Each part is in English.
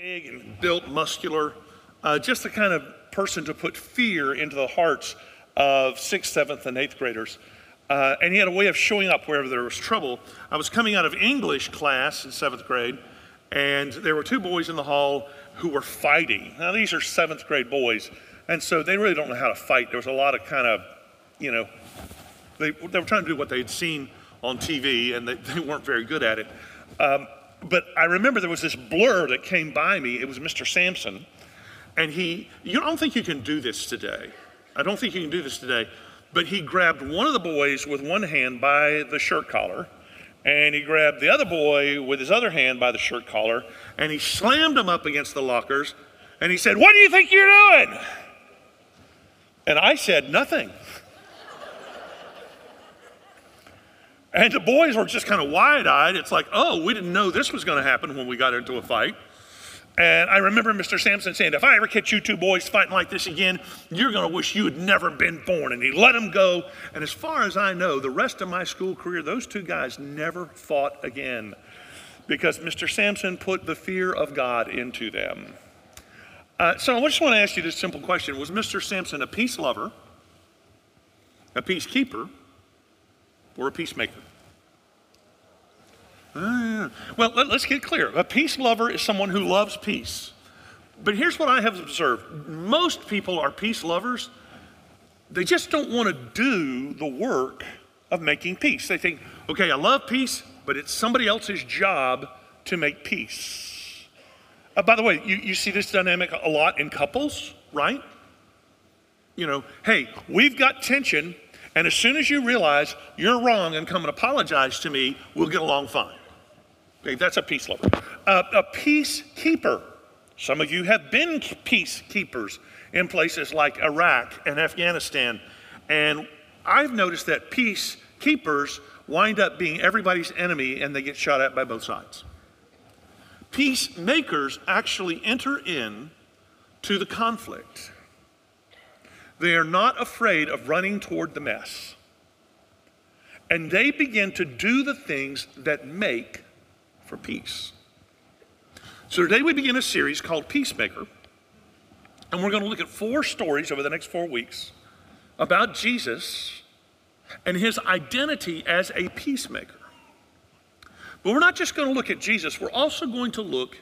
big and built, muscular, uh, just the kind of person to put fear into the hearts of sixth, seventh, and eighth graders. Uh, and he had a way of showing up wherever there was trouble. I was coming out of English class in seventh grade, and there were two boys in the hall who were fighting. Now, these are seventh grade boys, and so they really don't know how to fight. There was a lot of kind of, you know, they, they were trying to do what they had seen on TV, and they, they weren't very good at it. Um, but I remember there was this blur that came by me. It was Mr. Sampson, and he, you don't think you can do this today. I don't think you can do this today. But he grabbed one of the boys with one hand by the shirt collar, and he grabbed the other boy with his other hand by the shirt collar, and he slammed him up against the lockers, and he said, What do you think you're doing? And I said, Nothing. And the boys were just kind of wide eyed. It's like, Oh, we didn't know this was going to happen when we got into a fight. And I remember Mr. Sampson saying, If I ever catch you two boys fighting like this again, you're going to wish you had never been born. And he let them go. And as far as I know, the rest of my school career, those two guys never fought again because Mr. Sampson put the fear of God into them. Uh, so I just want to ask you this simple question Was Mr. Sampson a peace lover, a peacekeeper, or a peacemaker? Uh, well, let, us get clear. A peace lover is someone who loves peace. But here's what I have observed most people are peace lovers, they just don't want to do the work of making peace. They think, okay, I love peace, but it's somebody else's job to make peace. Uh, by the way, you, you see this dynamic a lot in couples, right? You know, hey, we've got tension, and as soon as you realize you're wrong and come and apologize to me, we'll get along fine. Okay, that's a peace lover. Uh, a peacekeeper. Some of you have been peacekeepers in places like Iraq and Afghanistan. And I've noticed that peacekeepers wind up being everybody's enemy and they get shot at by both sides. Peacemakers actually enter in to the conflict. They are not afraid of running toward the mess. And they begin to do the things that make for peace. So today we begin a series called Peacemaker, and we're going to look at four stories over the next four weeks about Jesus and his identity as a peacemaker. But we're not just going to look at Jesus, we're also going to look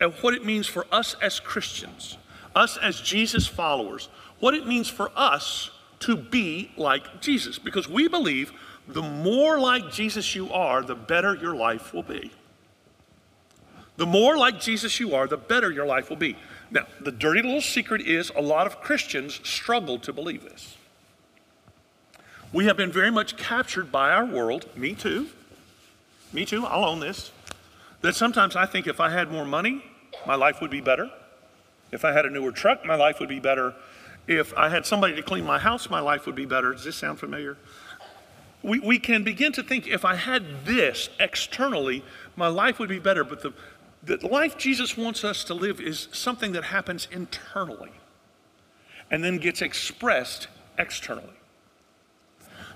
at what it means for us as Christians, us as Jesus followers, what it means for us to be like Jesus, because we believe the more like Jesus you are, the better your life will be. The more like Jesus you are, the better your life will be. Now, the dirty little secret is a lot of Christians struggle to believe this. We have been very much captured by our world, me too. Me too, I'll own this. That sometimes I think if I had more money, my life would be better. If I had a newer truck, my life would be better. If I had somebody to clean my house, my life would be better. Does this sound familiar? We, we can begin to think if I had this externally, my life would be better. But the, the life Jesus wants us to live is something that happens internally and then gets expressed externally.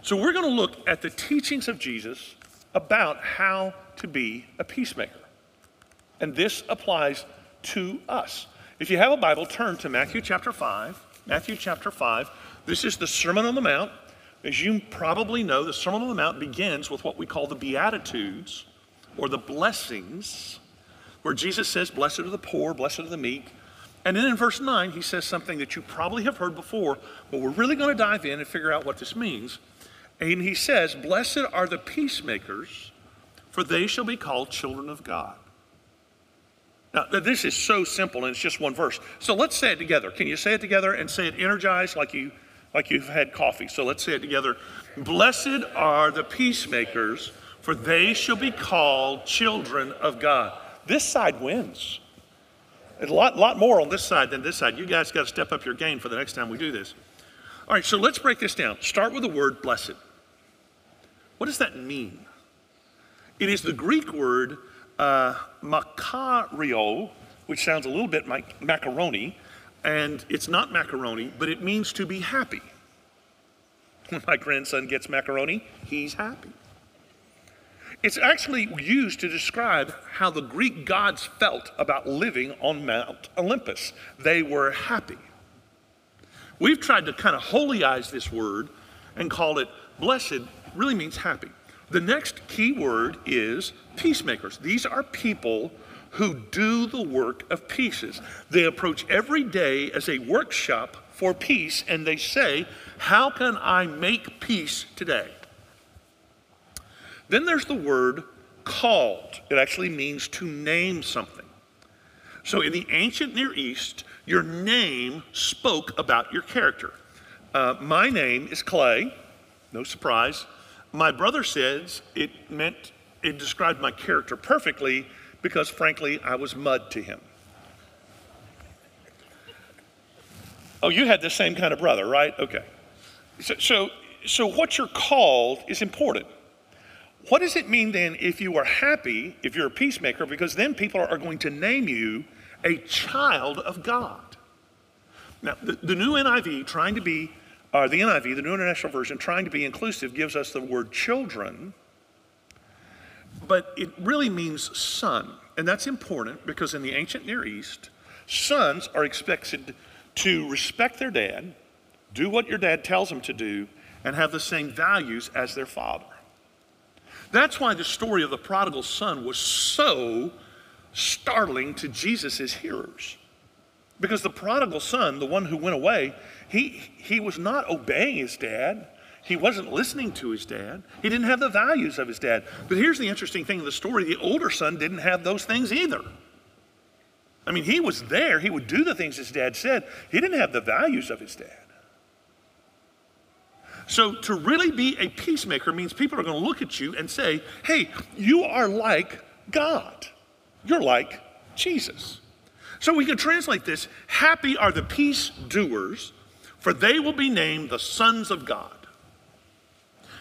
So, we're going to look at the teachings of Jesus about how to be a peacemaker. And this applies to us. If you have a Bible, turn to Matthew chapter 5. Matthew chapter 5. This is the Sermon on the Mount. As you probably know, the Sermon on the Mount begins with what we call the Beatitudes or the blessings where Jesus says, Blessed are the poor, blessed are the meek. And then in verse 9, he says something that you probably have heard before, but we're really going to dive in and figure out what this means. And he says, Blessed are the peacemakers, for they shall be called children of God. Now, this is so simple, and it's just one verse. So let's say it together. Can you say it together and say it energized like, you, like you've had coffee? So let's say it together. Blessed are the peacemakers, for they shall be called children of God. This side wins. A lot, lot more on this side than this side. You guys got to step up your game for the next time we do this. All right, so let's break this down. Start with the word blessed. What does that mean? It is the Greek word uh, makario, which sounds a little bit like macaroni, and it's not macaroni, but it means to be happy. When my grandson gets macaroni, he's happy. It's actually used to describe how the Greek gods felt about living on Mount Olympus. They were happy. We've tried to kind of holyize this word and call it blessed, really means happy. The next key word is peacemakers. These are people who do the work of pieces. They approach every day as a workshop for peace and they say, How can I make peace today? Then there's the word called. It actually means to name something. So in the ancient Near East, your name spoke about your character. Uh, my name is Clay, no surprise. My brother says it meant, it described my character perfectly because, frankly, I was mud to him. Oh, you had the same kind of brother, right? Okay. So, so, so what you're called is important. What does it mean then if you are happy, if you're a peacemaker? Because then people are going to name you a child of God. Now, the, the new NIV, trying to be, uh, the NIV, the New International Version, trying to be inclusive, gives us the word children, but it really means son. And that's important because in the ancient Near East, sons are expected to respect their dad, do what your dad tells them to do, and have the same values as their father. That's why the story of the prodigal son was so startling to Jesus' hearers. Because the prodigal son, the one who went away, he, he was not obeying his dad. He wasn't listening to his dad. He didn't have the values of his dad. But here's the interesting thing of the story the older son didn't have those things either. I mean, he was there, he would do the things his dad said. He didn't have the values of his dad. So, to really be a peacemaker means people are going to look at you and say, hey, you are like God. You're like Jesus. So, we can translate this Happy are the peace doers, for they will be named the sons of God.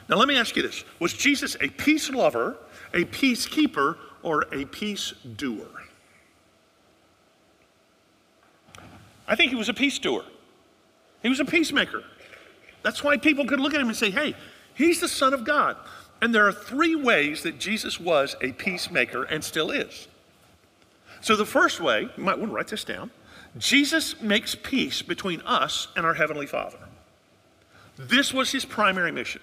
Now, let me ask you this Was Jesus a peace lover, a peacekeeper, or a peace doer? I think he was a peace doer. He was a peacemaker. That's why people could look at him and say, hey, he's the Son of God. And there are three ways that Jesus was a peacemaker and still is. So the first way, you might want to write this down Jesus makes peace between us and our Heavenly Father. This was his primary mission.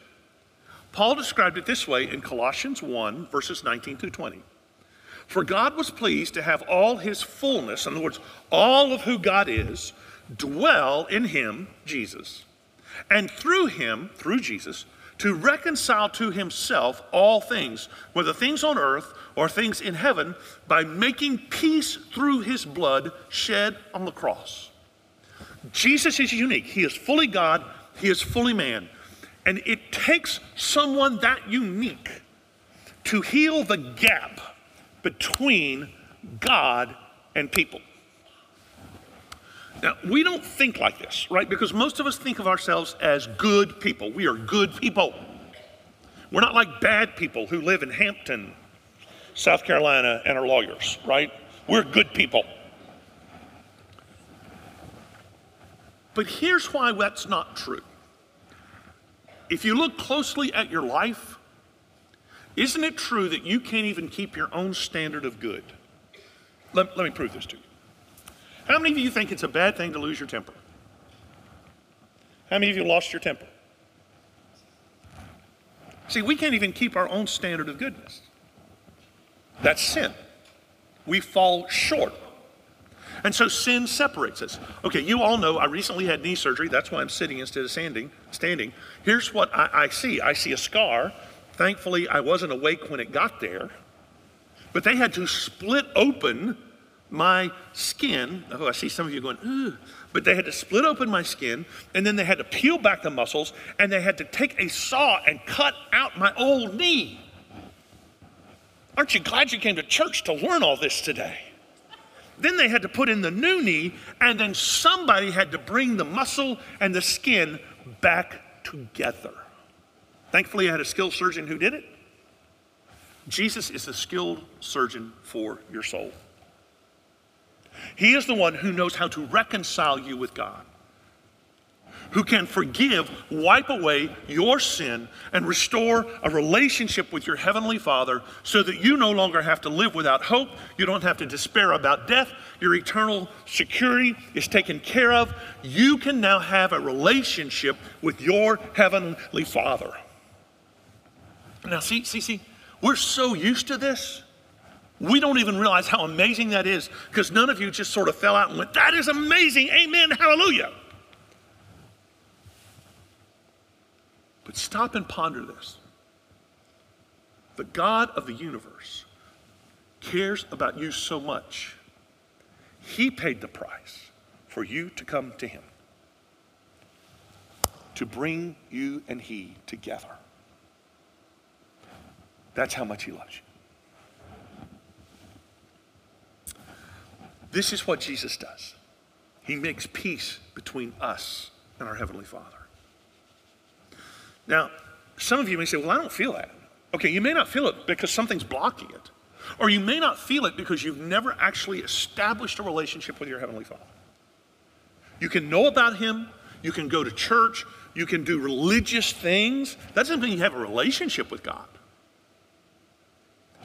Paul described it this way in Colossians 1, verses 19 through 20. For God was pleased to have all his fullness, in other words, all of who God is, dwell in him, Jesus and through him, through Jesus, to reconcile to himself all things, whether things on earth or things in heaven, by making peace through his blood shed on the cross. Jesus is unique. He is fully God, he is fully man. And it takes someone that unique to heal the gap between God and people. Now, we don't think like this, right? Because most of us think of ourselves as good people. We are good people. We're not like bad people who live in Hampton, South Carolina, and are lawyers, right? We're good people. But here's why that's not true. If you look closely at your life, isn't it true that you can't even keep your own standard of good? Let, let me prove this to you. How many of you think it's a bad thing to lose your temper? How many of you lost your temper? See, we can't even keep our own standard of goodness. That's sin. We fall short. And so sin separates us. Okay, you all know I recently had knee surgery. That's why I'm sitting instead of standing. Standing. Here's what I, I see. I see a scar. Thankfully, I wasn't awake when it got there. But they had to split open my skin. Oh, I see some of you going, ooh. But they had to split open my skin, and then they had to peel back the muscles, and they had to take a saw and cut out my old knee. Aren't you glad you came to church to learn all this today? Then they had to put in the new knee, and then somebody had to bring the muscle and the skin back together. Thankfully, I had a skilled surgeon who did it. Jesus is a skilled surgeon for your soul. He is the one who knows how to reconcile you with God, who can forgive, wipe away your sin, and restore a relationship with your Heavenly Father so that you no longer have to live without hope. You don't have to despair about death. Your eternal security is taken care of. You can now have a relationship with your Heavenly Father. Now, see, see, see, we're so used to this. We don't even realize how amazing that is because none of you just sort of fell out and went, That is amazing. Amen. Hallelujah. But stop and ponder this. The God of the universe cares about you so much, He paid the price for you to come to Him, to bring you and He together. That's how much He loves you. This is what Jesus does. He makes peace between us and our Heavenly Father. Now, some of you may say, Well, I don't feel that. Okay, you may not feel it because something's blocking it. Or you may not feel it because you've never actually established a relationship with your Heavenly Father. You can know about Him, you can go to church, you can do religious things. That doesn't mean you have a relationship with God.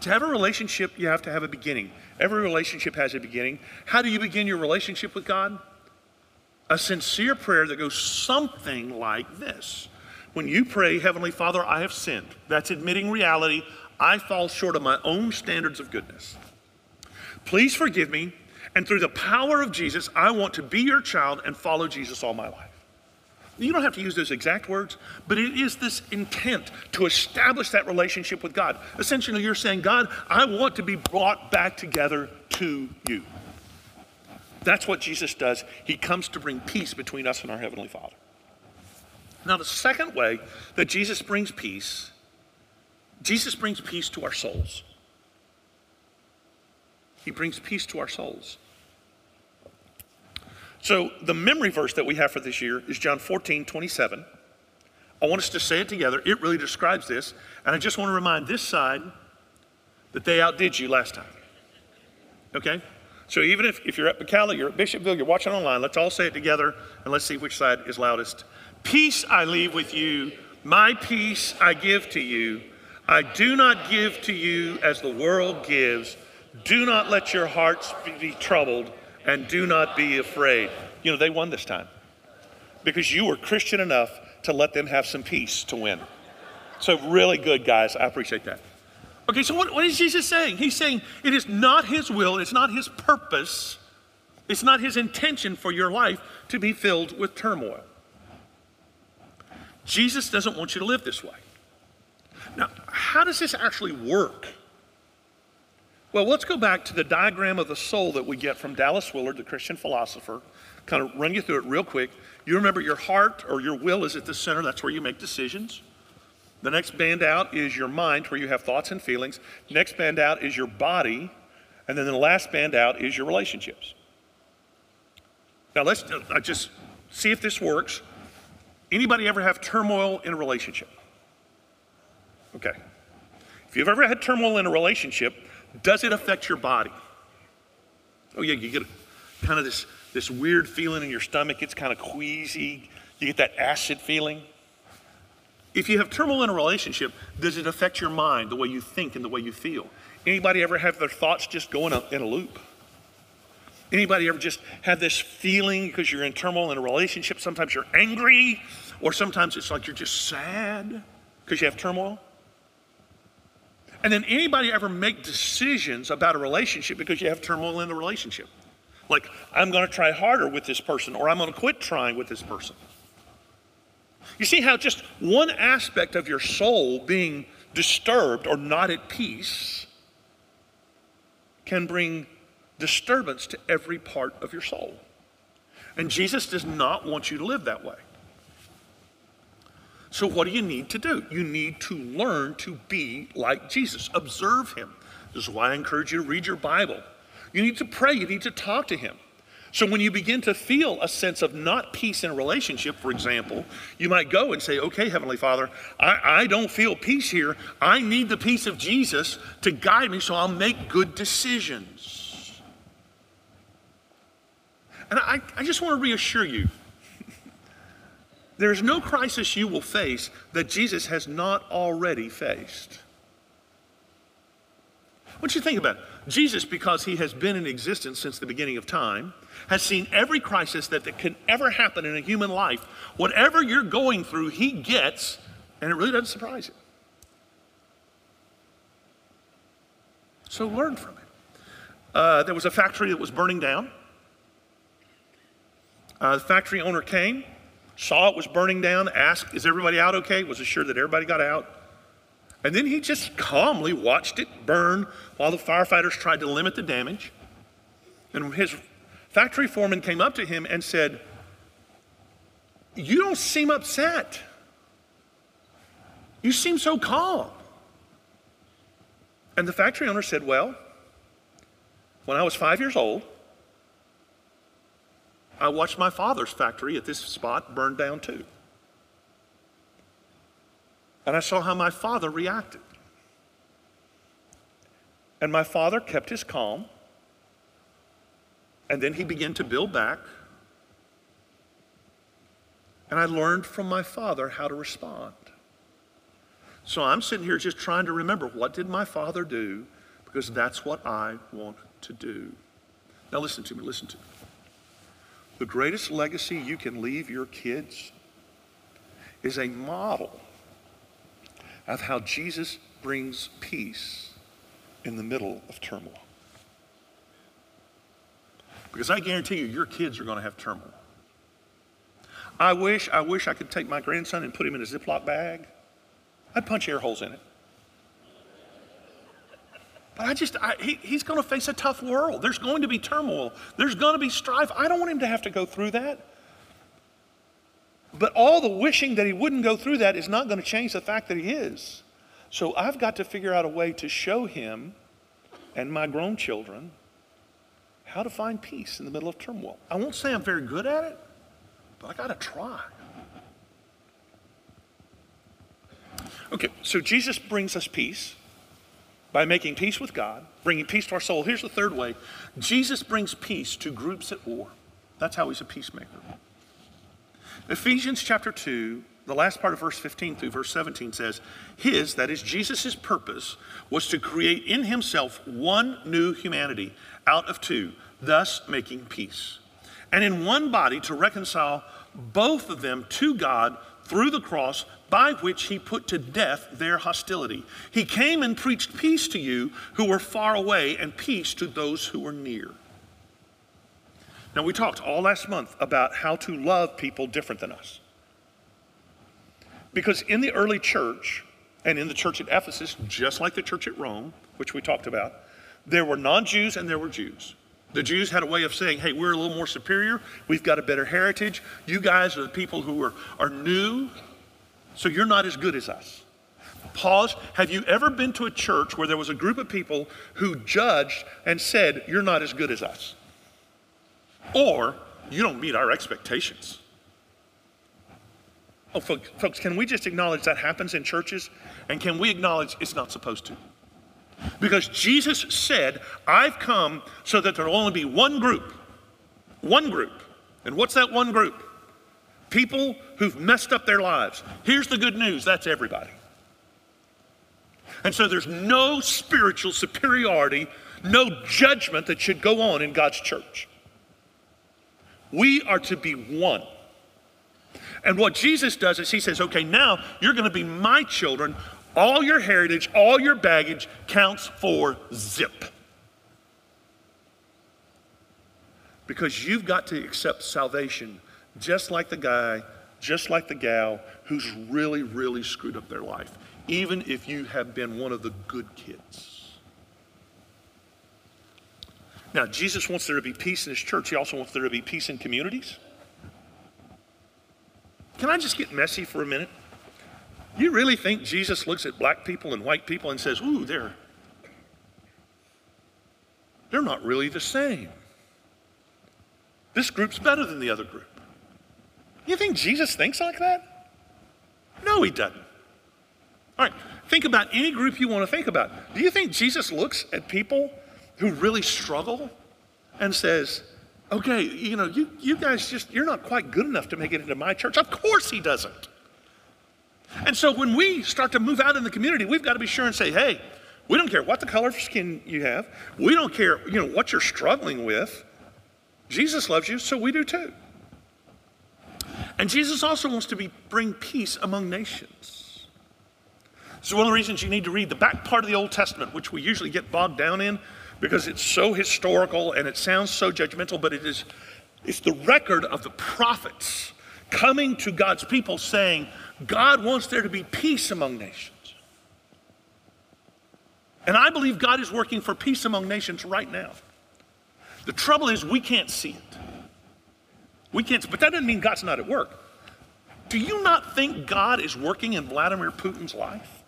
To have a relationship, you have to have a beginning. Every relationship has a beginning. How do you begin your relationship with God? A sincere prayer that goes something like this when you pray, Heavenly Father, I have sinned, that's admitting reality. I fall short of my own standards of goodness. Please forgive me. And through the power of Jesus, I want to be your child and follow Jesus all my life. You don't have to use those exact words, but it is this intent to establish that relationship with God. Essentially, you're saying, God, I want to be brought back together to you. That's what Jesus does. He comes to bring peace between us and our Heavenly Father. Now, the second way that Jesus brings peace, Jesus brings peace to our souls. He brings peace to our souls. So, the memory verse that we have for this year is John 14, 27. I want us to say it together. It really describes this. And I just want to remind this side that they outdid you last time. Okay? So, even if, if you're at McCalla, you're at Bishopville, you're watching online, let's all say it together and let's see which side is loudest. Peace I leave with you, my peace I give to you. I do not give to you as the world gives. Do not let your hearts be troubled and do not be afraid. You know, they won this time because you were Christian enough to let them have some peace to win. So, really good, guys. I appreciate that. Okay, so what, what is Jesus saying? He's saying it is not his will, it's not his purpose, it's not his intention for your life to be filled with turmoil. Jesus doesn't want you to live this way. Now, how does this actually work? Well, let's go back to the diagram of the soul that we get from Dallas Willard, the Christian philosopher. Kind of run you through it real quick. You remember your heart or your will is at the center, that's where you make decisions. The next band out is your mind, where you have thoughts and feelings. Next band out is your body. And then the last band out is your relationships. Now, let's uh, just see if this works. Anybody ever have turmoil in a relationship? Okay. If you've ever had turmoil in a relationship, does it affect your body? Oh, yeah, you get kind of this, this weird feeling in your stomach. It's kind of queasy. You get that acid feeling. If you have turmoil in a relationship, does it affect your mind, the way you think and the way you feel? Anybody ever have their thoughts just going in a loop? Anybody ever just have this feeling because you're in turmoil in a relationship? Sometimes you're angry, or sometimes it's like you're just sad because you have turmoil. And then anybody ever make decisions about a relationship because you have turmoil in the relationship? Like, I'm going to try harder with this person, or I'm going to quit trying with this person. You see how just one aspect of your soul being disturbed or not at peace can bring disturbance to every part of your soul. And Jesus does not want you to live that way. So, what do you need to do? You need to learn to be like Jesus, observe him. This is why I encourage you to read your Bible. You need to pray, you need to talk to him. So, when you begin to feel a sense of not peace in a relationship, for example, you might go and say, Okay, Heavenly Father, I, I don't feel peace here. I need the peace of Jesus to guide me so I'll make good decisions. And I, I just want to reassure you There's no crisis you will face that Jesus has not already faced. What you think about it? Jesus, because he has been in existence since the beginning of time, has seen every crisis that, that can ever happen in a human life. Whatever you're going through, he gets, and it really doesn't surprise him. So learn from it. Uh, there was a factory that was burning down. Uh, the factory owner came, saw it was burning down, asked, Is everybody out okay? Was assured that everybody got out. And then he just calmly watched it burn while the firefighters tried to limit the damage. And his factory foreman came up to him and said, You don't seem upset. You seem so calm. And the factory owner said, Well, when I was five years old, I watched my father's factory at this spot burn down too. And I saw how my father reacted. And my father kept his calm. And then he began to build back. And I learned from my father how to respond. So I'm sitting here just trying to remember what did my father do because that's what I want to do. Now listen to me, listen to me. The greatest legacy you can leave your kids is a model of how Jesus brings peace in the middle of turmoil. Because I guarantee you, your kids are going to have turmoil. I wish, I wish I could take my grandson and put him in a Ziploc bag. I'd punch air holes in it. But I just, I, he, he's going to face a tough world. There's going to be turmoil. There's going to be strife. I don't want him to have to go through that. But all the wishing that he wouldn't go through that is not going to change the fact that he is. So I've got to figure out a way to show him and my grown children how to find peace in the middle of turmoil. I won't say I'm very good at it, but I got to try. Okay, so Jesus brings us peace by making peace with God, bringing peace to our soul. Here's the third way Jesus brings peace to groups at war. That's how he's a peacemaker. Ephesians chapter 2, the last part of verse 15 through verse 17 says, His, that is Jesus' purpose, was to create in himself one new humanity out of two, thus making peace. And in one body to reconcile both of them to God through the cross, by which he put to death their hostility. He came and preached peace to you who were far away and peace to those who were near. Now, we talked all last month about how to love people different than us. Because in the early church, and in the church at Ephesus, just like the church at Rome, which we talked about, there were non Jews and there were Jews. The Jews had a way of saying, hey, we're a little more superior. We've got a better heritage. You guys are the people who are, are new, so you're not as good as us. Pause. Have you ever been to a church where there was a group of people who judged and said, you're not as good as us? or you don't meet our expectations. Oh, folks, can we just acknowledge that happens in churches? And can we acknowledge it's not supposed to? Because Jesus said, I've come so that there'll only be one group. One group. And what's that one group? People who've messed up their lives. Here's the good news that's everybody. And so there's no spiritual superiority, no judgment that should go on in God's church. We are to be one. And what Jesus does is he says, okay, now you're going to be my children. All your heritage, all your baggage counts for zip. Because you've got to accept salvation just like the guy, just like the gal who's really, really screwed up their life, even if you have been one of the good kids. Now, Jesus wants there to be peace in his church. He also wants there to be peace in communities. Can I just get messy for a minute? You really think Jesus looks at black people and white people and says, ooh, they're, they're not really the same. This group's better than the other group. You think Jesus thinks like that? No, he doesn't. All right, think about any group you want to think about. Do you think Jesus looks at people who really struggle and says, okay, you know, you, you guys just, you're not quite good enough to make it into my church. Of course he doesn't. And so when we start to move out in the community, we've got to be sure and say, hey, we don't care what the color of skin you have. We don't care, you know, what you're struggling with. Jesus loves you, so we do too. And Jesus also wants to be, bring peace among nations. So one of the reasons you need to read the back part of the Old Testament, which we usually get bogged down in because it's so historical and it sounds so judgmental, but it is it's the record of the prophets coming to God's people saying, God wants there to be peace among nations. And I believe God is working for peace among nations right now. The trouble is, we can't see it. We can't, but that doesn't mean God's not at work. Do you not think God is working in Vladimir Putin's life?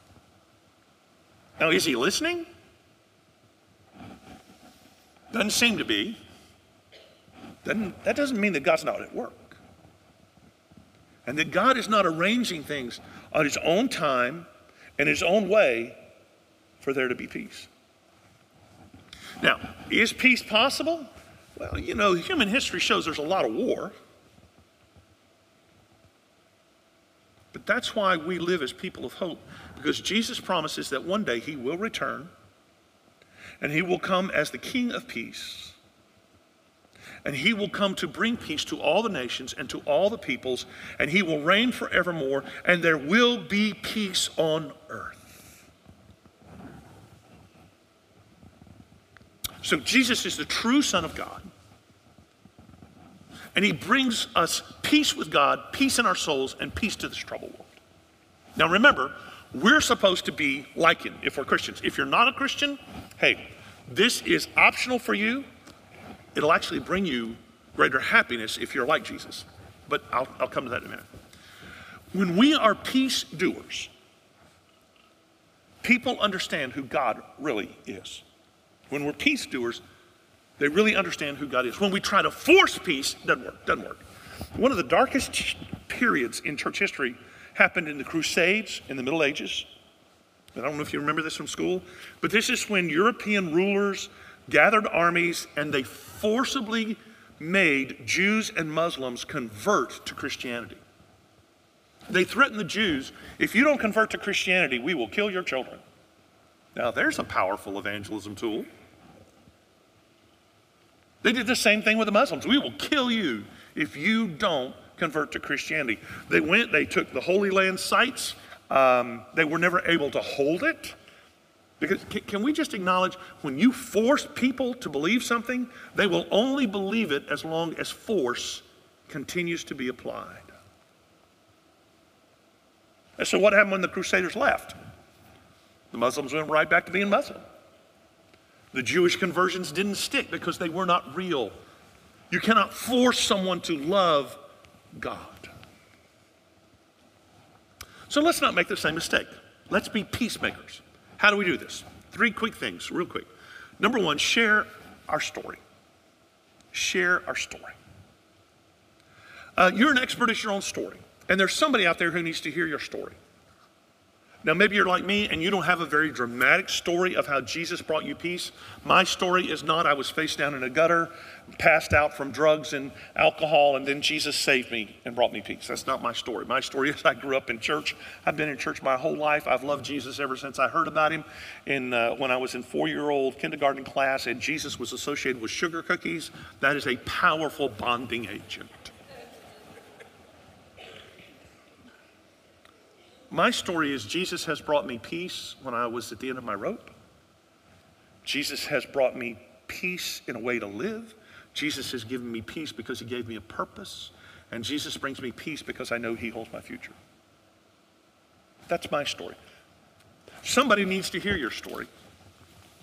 Now, is he listening? Doesn't seem to be. Doesn't, that doesn't mean that God's not at work. And that God is not arranging things on his own time and his own way for there to be peace. Now, is peace possible? Well, you know, human history shows there's a lot of war. But that's why we live as people of hope, because Jesus promises that one day he will return and he will come as the King of peace. And he will come to bring peace to all the nations and to all the peoples, and he will reign forevermore, and there will be peace on earth. So Jesus is the true Son of God. And he brings us peace with God, peace in our souls, and peace to this troubled world. Now remember, we're supposed to be like him if we're Christians. If you're not a Christian, hey, this is optional for you. It'll actually bring you greater happiness if you're like Jesus. But I'll, I'll come to that in a minute. When we are peace doers, people understand who God really is. When we're peace doers, they really understand who God is. When we try to force peace, doesn't work. Doesn't work. One of the darkest periods in church history happened in the Crusades in the Middle Ages. I don't know if you remember this from school, but this is when European rulers gathered armies and they forcibly made Jews and Muslims convert to Christianity. They threatened the Jews if you don't convert to Christianity, we will kill your children. Now, there's a powerful evangelism tool. They did the same thing with the Muslims. We will kill you if you don't convert to Christianity. They went, they took the Holy Land sites, um, they were never able to hold it. Because can, can we just acknowledge when you force people to believe something, they will only believe it as long as force continues to be applied. And so, what happened when the Crusaders left? The Muslims went right back to being Muslim. The Jewish conversions didn't stick because they were not real. You cannot force someone to love God. So let's not make the same mistake. Let's be peacemakers. How do we do this? Three quick things, real quick. Number one, share our story. Share our story. Uh, you're an expert at your own story, and there's somebody out there who needs to hear your story. Now, maybe you're like me and you don't have a very dramatic story of how Jesus brought you peace. My story is not I was face down in a gutter, passed out from drugs and alcohol, and then Jesus saved me and brought me peace. That's not my story. My story is I grew up in church. I've been in church my whole life. I've loved Jesus ever since I heard about him in, uh, when I was in four year old kindergarten class, and Jesus was associated with sugar cookies. That is a powerful bonding agent. My story is Jesus has brought me peace when I was at the end of my rope. Jesus has brought me peace in a way to live. Jesus has given me peace because he gave me a purpose. And Jesus brings me peace because I know he holds my future. That's my story. Somebody needs to hear your story.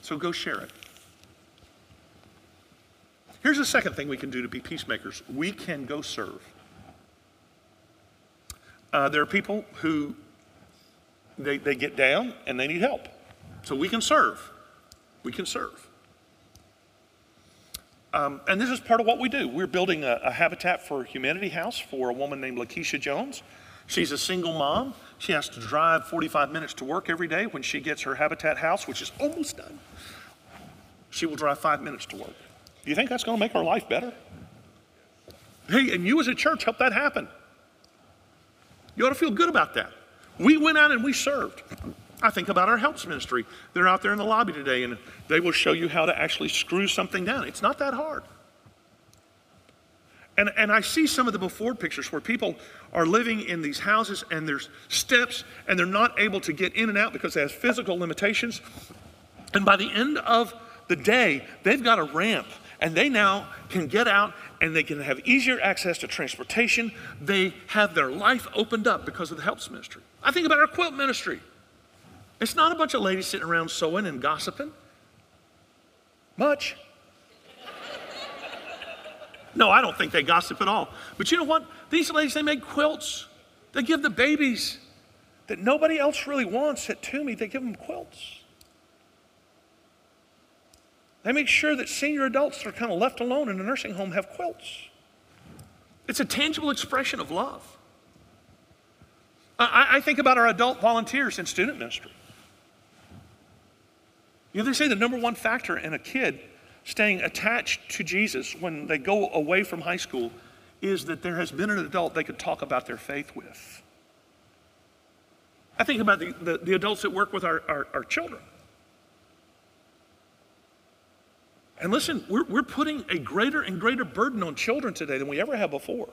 So go share it. Here's the second thing we can do to be peacemakers we can go serve. Uh, there are people who they, they get down and they need help. So we can serve. We can serve. Um, and this is part of what we do. We're building a, a, Habitat for Humanity house for a woman named Lakeisha Jones. She's a single mom. She has to drive 45 minutes to work every day when she gets her Habitat house, which is almost done. She will drive five minutes to work. Do you think that's going to make her life better? Hey, and you as a church help that happen. You ought to feel good about that. We went out and we served. I think about our helps ministry. They're out there in the lobby today and they will show you how to actually screw something down. It's not that hard. And, and I see some of the before pictures where people are living in these houses and there's steps and they're not able to get in and out because they have physical limitations. And by the end of the day, they've got a ramp and they now can get out and they can have easier access to transportation. They have their life opened up because of the helps ministry. I think about our quilt ministry. It's not a bunch of ladies sitting around sewing and gossiping. Much. No, I don't think they gossip at all. But you know what? These ladies, they make quilts. They give the babies that nobody else really wants at Tuomey, they give them quilts. They make sure that senior adults that are kind of left alone in a nursing home have quilts. It's a tangible expression of love. I, I think about our adult volunteers in student ministry. You know, they say the number one factor in a kid staying attached to Jesus when they go away from high school is that there has been an adult they could talk about their faith with. I think about the, the, the adults that work with our, our, our, children. And listen, we're, we're putting a greater and greater burden on children today than we ever have before.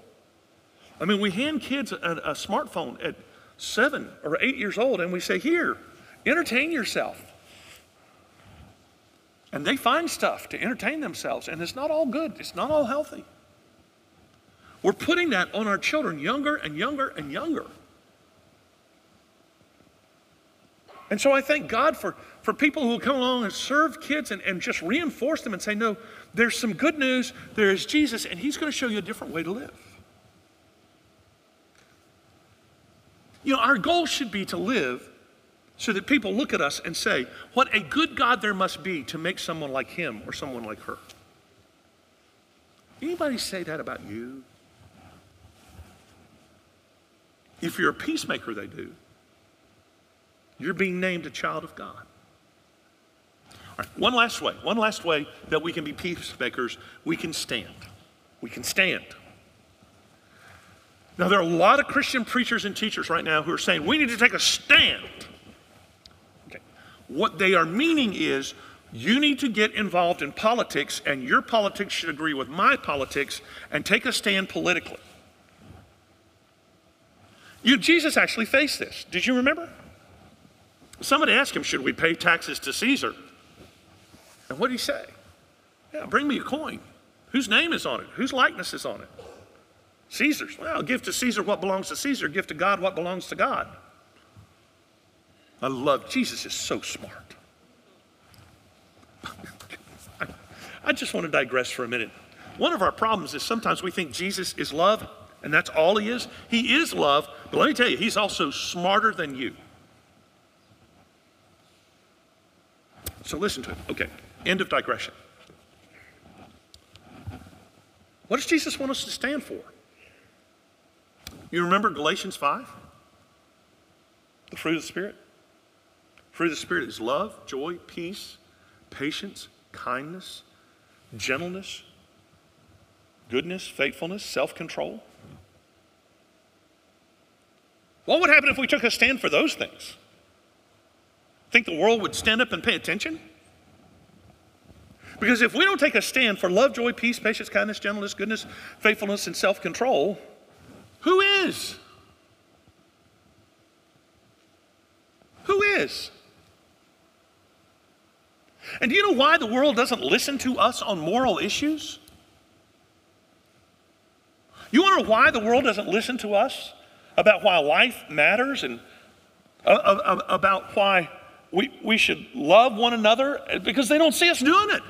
I mean, we hand kids a, a smartphone at seven or eight years old and we say, Here, entertain yourself. And they find stuff to entertain themselves, and it's not all good, it's not all healthy. We're putting that on our children younger and younger and younger. And so I thank God for, for people who will come along and serve kids and, and just reinforce them and say, no, there's some good news. There is Jesus, and He's going to show you a different way to live. You know, our goal should be to live so that people look at us and say, What a good God there must be to make someone like him or someone like her. Anybody say that about you? If you're a peacemaker, they do. You're being named a child of God. Right, one last way, one last way that we can be peacemakers, we can stand. We can stand. Now, there are a lot of Christian preachers and teachers right now who are saying we need to take a stand Okay. what they are meaning is you need to get involved in politics, and your politics should agree with my politics and take a stand politically. You, Jesus actually faced this. Did you remember? Somebody asked him, Should we pay taxes to Caesar? And what did he say? Yeah, bring me a coin. Whose name is on it? Whose likeness is on it? Caesar's. Well, give to Caesar what belongs to Caesar, give to God what belongs to God. I love Jesus is so smart. I, just want to digress for a minute. One of our problems is sometimes we think Jesus is love, and that's all he is. He is love, but let me tell you, he's also smarter than you. So listen to it. Okay, end of digression. What does Jesus want us to stand for? You remember Galatians 5? The fruit of the Spirit? The Fruit of the Spirit is love, joy, peace, patience, kindness, gentleness, goodness, faithfulness, self control. What would happen if we took a stand for those things? Think the world would stand up and pay attention? Because if we don't take a stand for love, joy, peace, patience, kindness, gentleness, goodness, faithfulness, and self control, who is? Who is? And do you know why the world doesn't listen to us on moral issues? You wonder why the world doesn't listen to us about why life matters and uh, uh, uh, about why we, we should love one another? Because they don't see us doing it.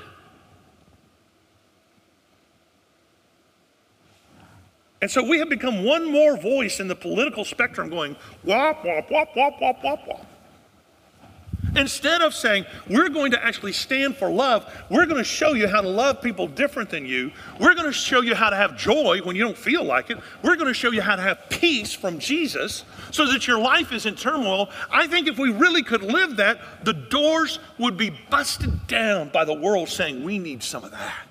And so we have become one more voice in the political spectrum going wop, wop, wop, wop, wop, wop, wop. Instead of saying, we're going to actually stand for love, we're going to show you how to love people different than you. We're going to show you how to have joy when you don't feel like it. We're going to show you how to have peace from Jesus so that your life is in turmoil. I think if we really could live that, the doors would be busted down by the world saying, we need some of that.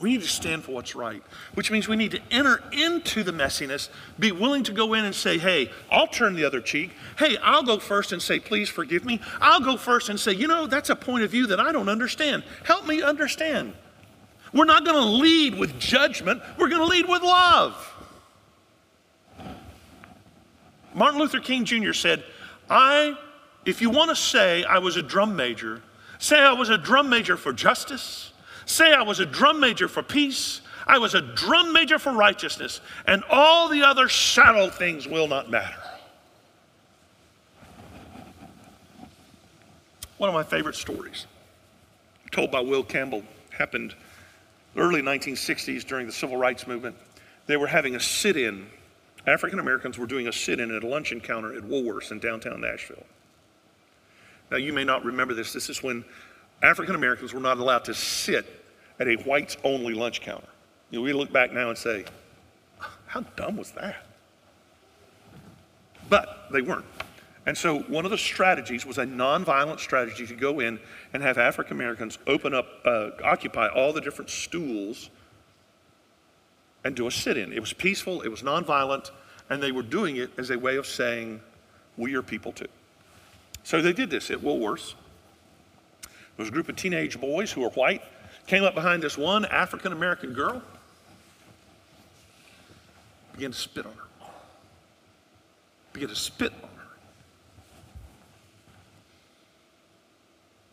We need to stand for what's right, which means we need to enter into the messiness, be willing to go in and say, hey, I'll turn the other cheek. Hey, I'll go first and say, please forgive me. I'll go first and say, you know, that's a point of view that I don't understand. Help me understand. We're not going to lead with judgment, we're going to lead with love. Martin Luther King Jr. said, I, if you want to say I was a drum major, say I was a drum major for justice, say I was a drum major for peace, I was a drum major for righteousness, and all the other shallow things will not matter. One of my favorite stories, told by Will Campbell, happened early 1960s during the civil rights movement. They were having a sit in African Americans were doing a sit in at a lunch encounter at Woolworths in downtown Nashville. Now, you may not remember this. This is when African Americans were not allowed to sit at a whites only lunch counter. You know, we look back now and say, how dumb was that? But they weren't. And so one of the strategies was a nonviolent strategy to go in and have African Americans open up, uh, occupy all the different stools and do a sit in. It was peaceful, it was nonviolent, and they were doing it as a way of saying, We are people too. So they did this at Woolworths. There was a group of teenage boys who were white, came up behind this one African American girl, began to spit on her. Began to spit on her.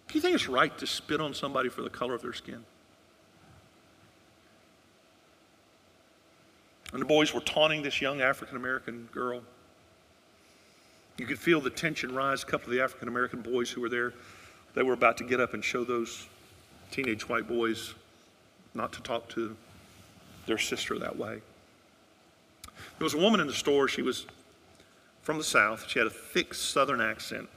Do you think it's right to spit on somebody for the color of their skin? And the boys were taunting this young African American girl. You could feel the tension rise. A couple of the African American boys who were there, they were about to get up and show those teenage white boys not to talk to their sister that way. There was a woman in the store. She was from the South. She had a thick Southern accent.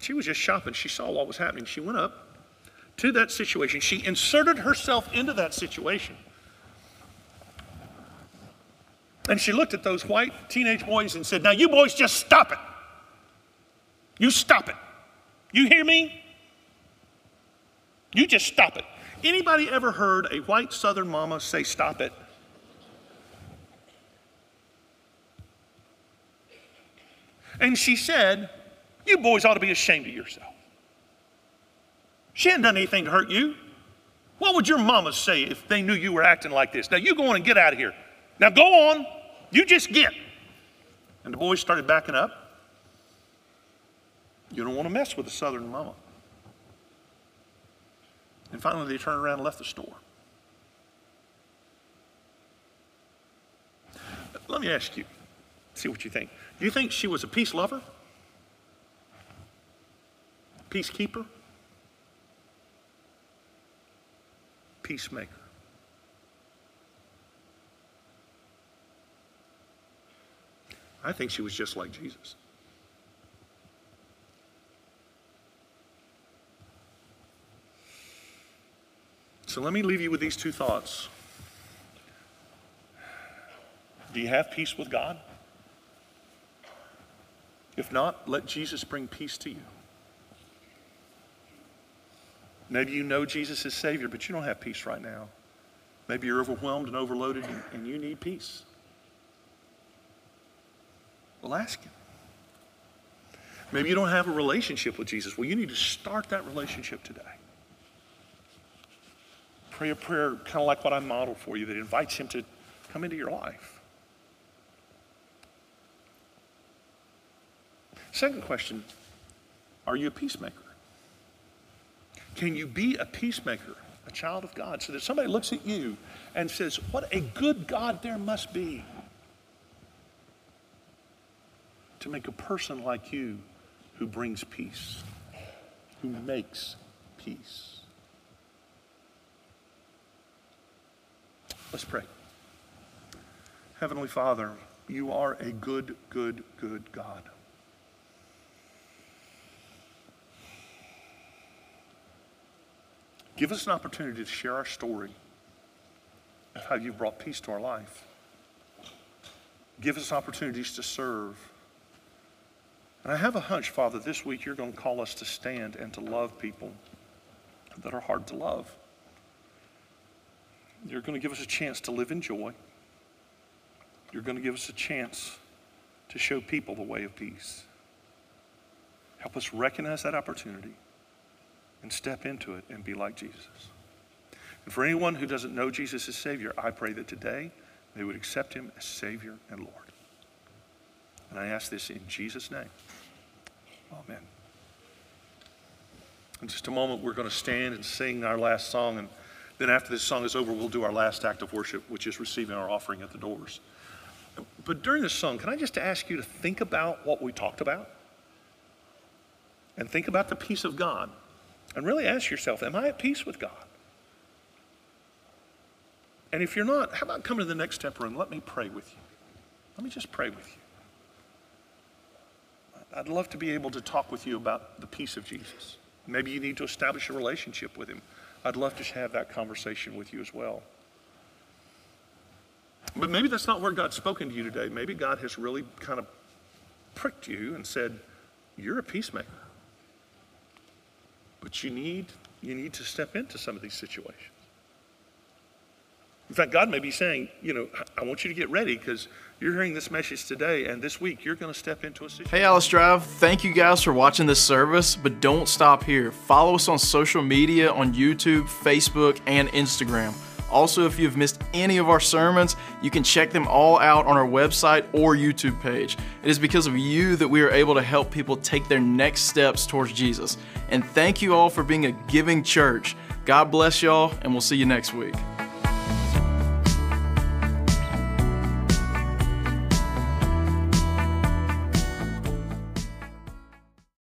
She was just shopping. She saw what was happening. She went up to that situation. She inserted herself into that situation. And she looked at those white teenage boys and said, Now, you boys just stop it. You stop it. You hear me? You just stop it. Anybody ever heard a white southern mama say, Stop it? And she said, You boys ought to be ashamed of yourself. She hadn't done anything to hurt you. What would your mama say if they knew you were acting like this? Now, you go on and get out of here. Now, go on. You just get. And the boys started backing up. You don't want to mess with a southern mama. And finally, they turned around and left the store. Let me ask you, see what you think. Do you think she was a peace lover? Peacekeeper? Peacemaker? I think she was just like Jesus. So let me leave you with these two thoughts. Do you have peace with God? If not, let Jesus bring peace to you. Maybe you know Jesus is Savior, but you don't have peace right now. Maybe you're overwhelmed and overloaded and you need peace. Well, ask Him. Maybe you don't have a relationship with Jesus. Well, you need to start that relationship today. Pray a prayer kind of like what I modeled for you that invites Him to come into your life. Second question Are you a peacemaker? Can you be a peacemaker, a child of God, so that somebody looks at you and says, What a good God there must be? to make a person like you who brings peace, who makes peace. Let's pray. Heavenly Father, you are a good, good, good God. Give us an opportunity to share our story of how you've brought peace to our life. Give us opportunities to serve and I have a hunch, Father, this week you're going to call us to stand and to love people that are hard to love. You're going to give us a chance to live in joy. You're going to give us a chance to show people the way of peace. Help us recognize that opportunity and step into it and be like Jesus. And for anyone who doesn't know Jesus as Savior, I pray that today they would accept Him as Savior and Lord. And I ask this in Jesus' name. Amen. In just a moment, we're going to stand and sing our last song. And then after this song is over, we'll do our last act of worship, which is receiving our offering at the doors. But during this song, can I just ask you to think about what we talked about? And think about the peace of God. And really ask yourself, am I at peace with God? And if you're not, how about coming to the next step room? Let me pray with you. Let me just pray with you. I'd love to be able to talk with you about the peace of Jesus. Maybe you need to establish a relationship with him. I'd love to have that conversation with you as well. But maybe that's not where God's spoken to you today. Maybe God has really kind of pricked you and said, You're a peacemaker. But you need, you need to step into some of these situations. In fact, God may be saying, you know, I want you to get ready because you're hearing this message today, and this week you're going to step into a situation. Hey, Alice Drive, thank you guys for watching this service, but don't stop here. Follow us on social media on YouTube, Facebook, and Instagram. Also, if you've missed any of our sermons, you can check them all out on our website or YouTube page. It is because of you that we are able to help people take their next steps towards Jesus. And thank you all for being a giving church. God bless y'all, and we'll see you next week.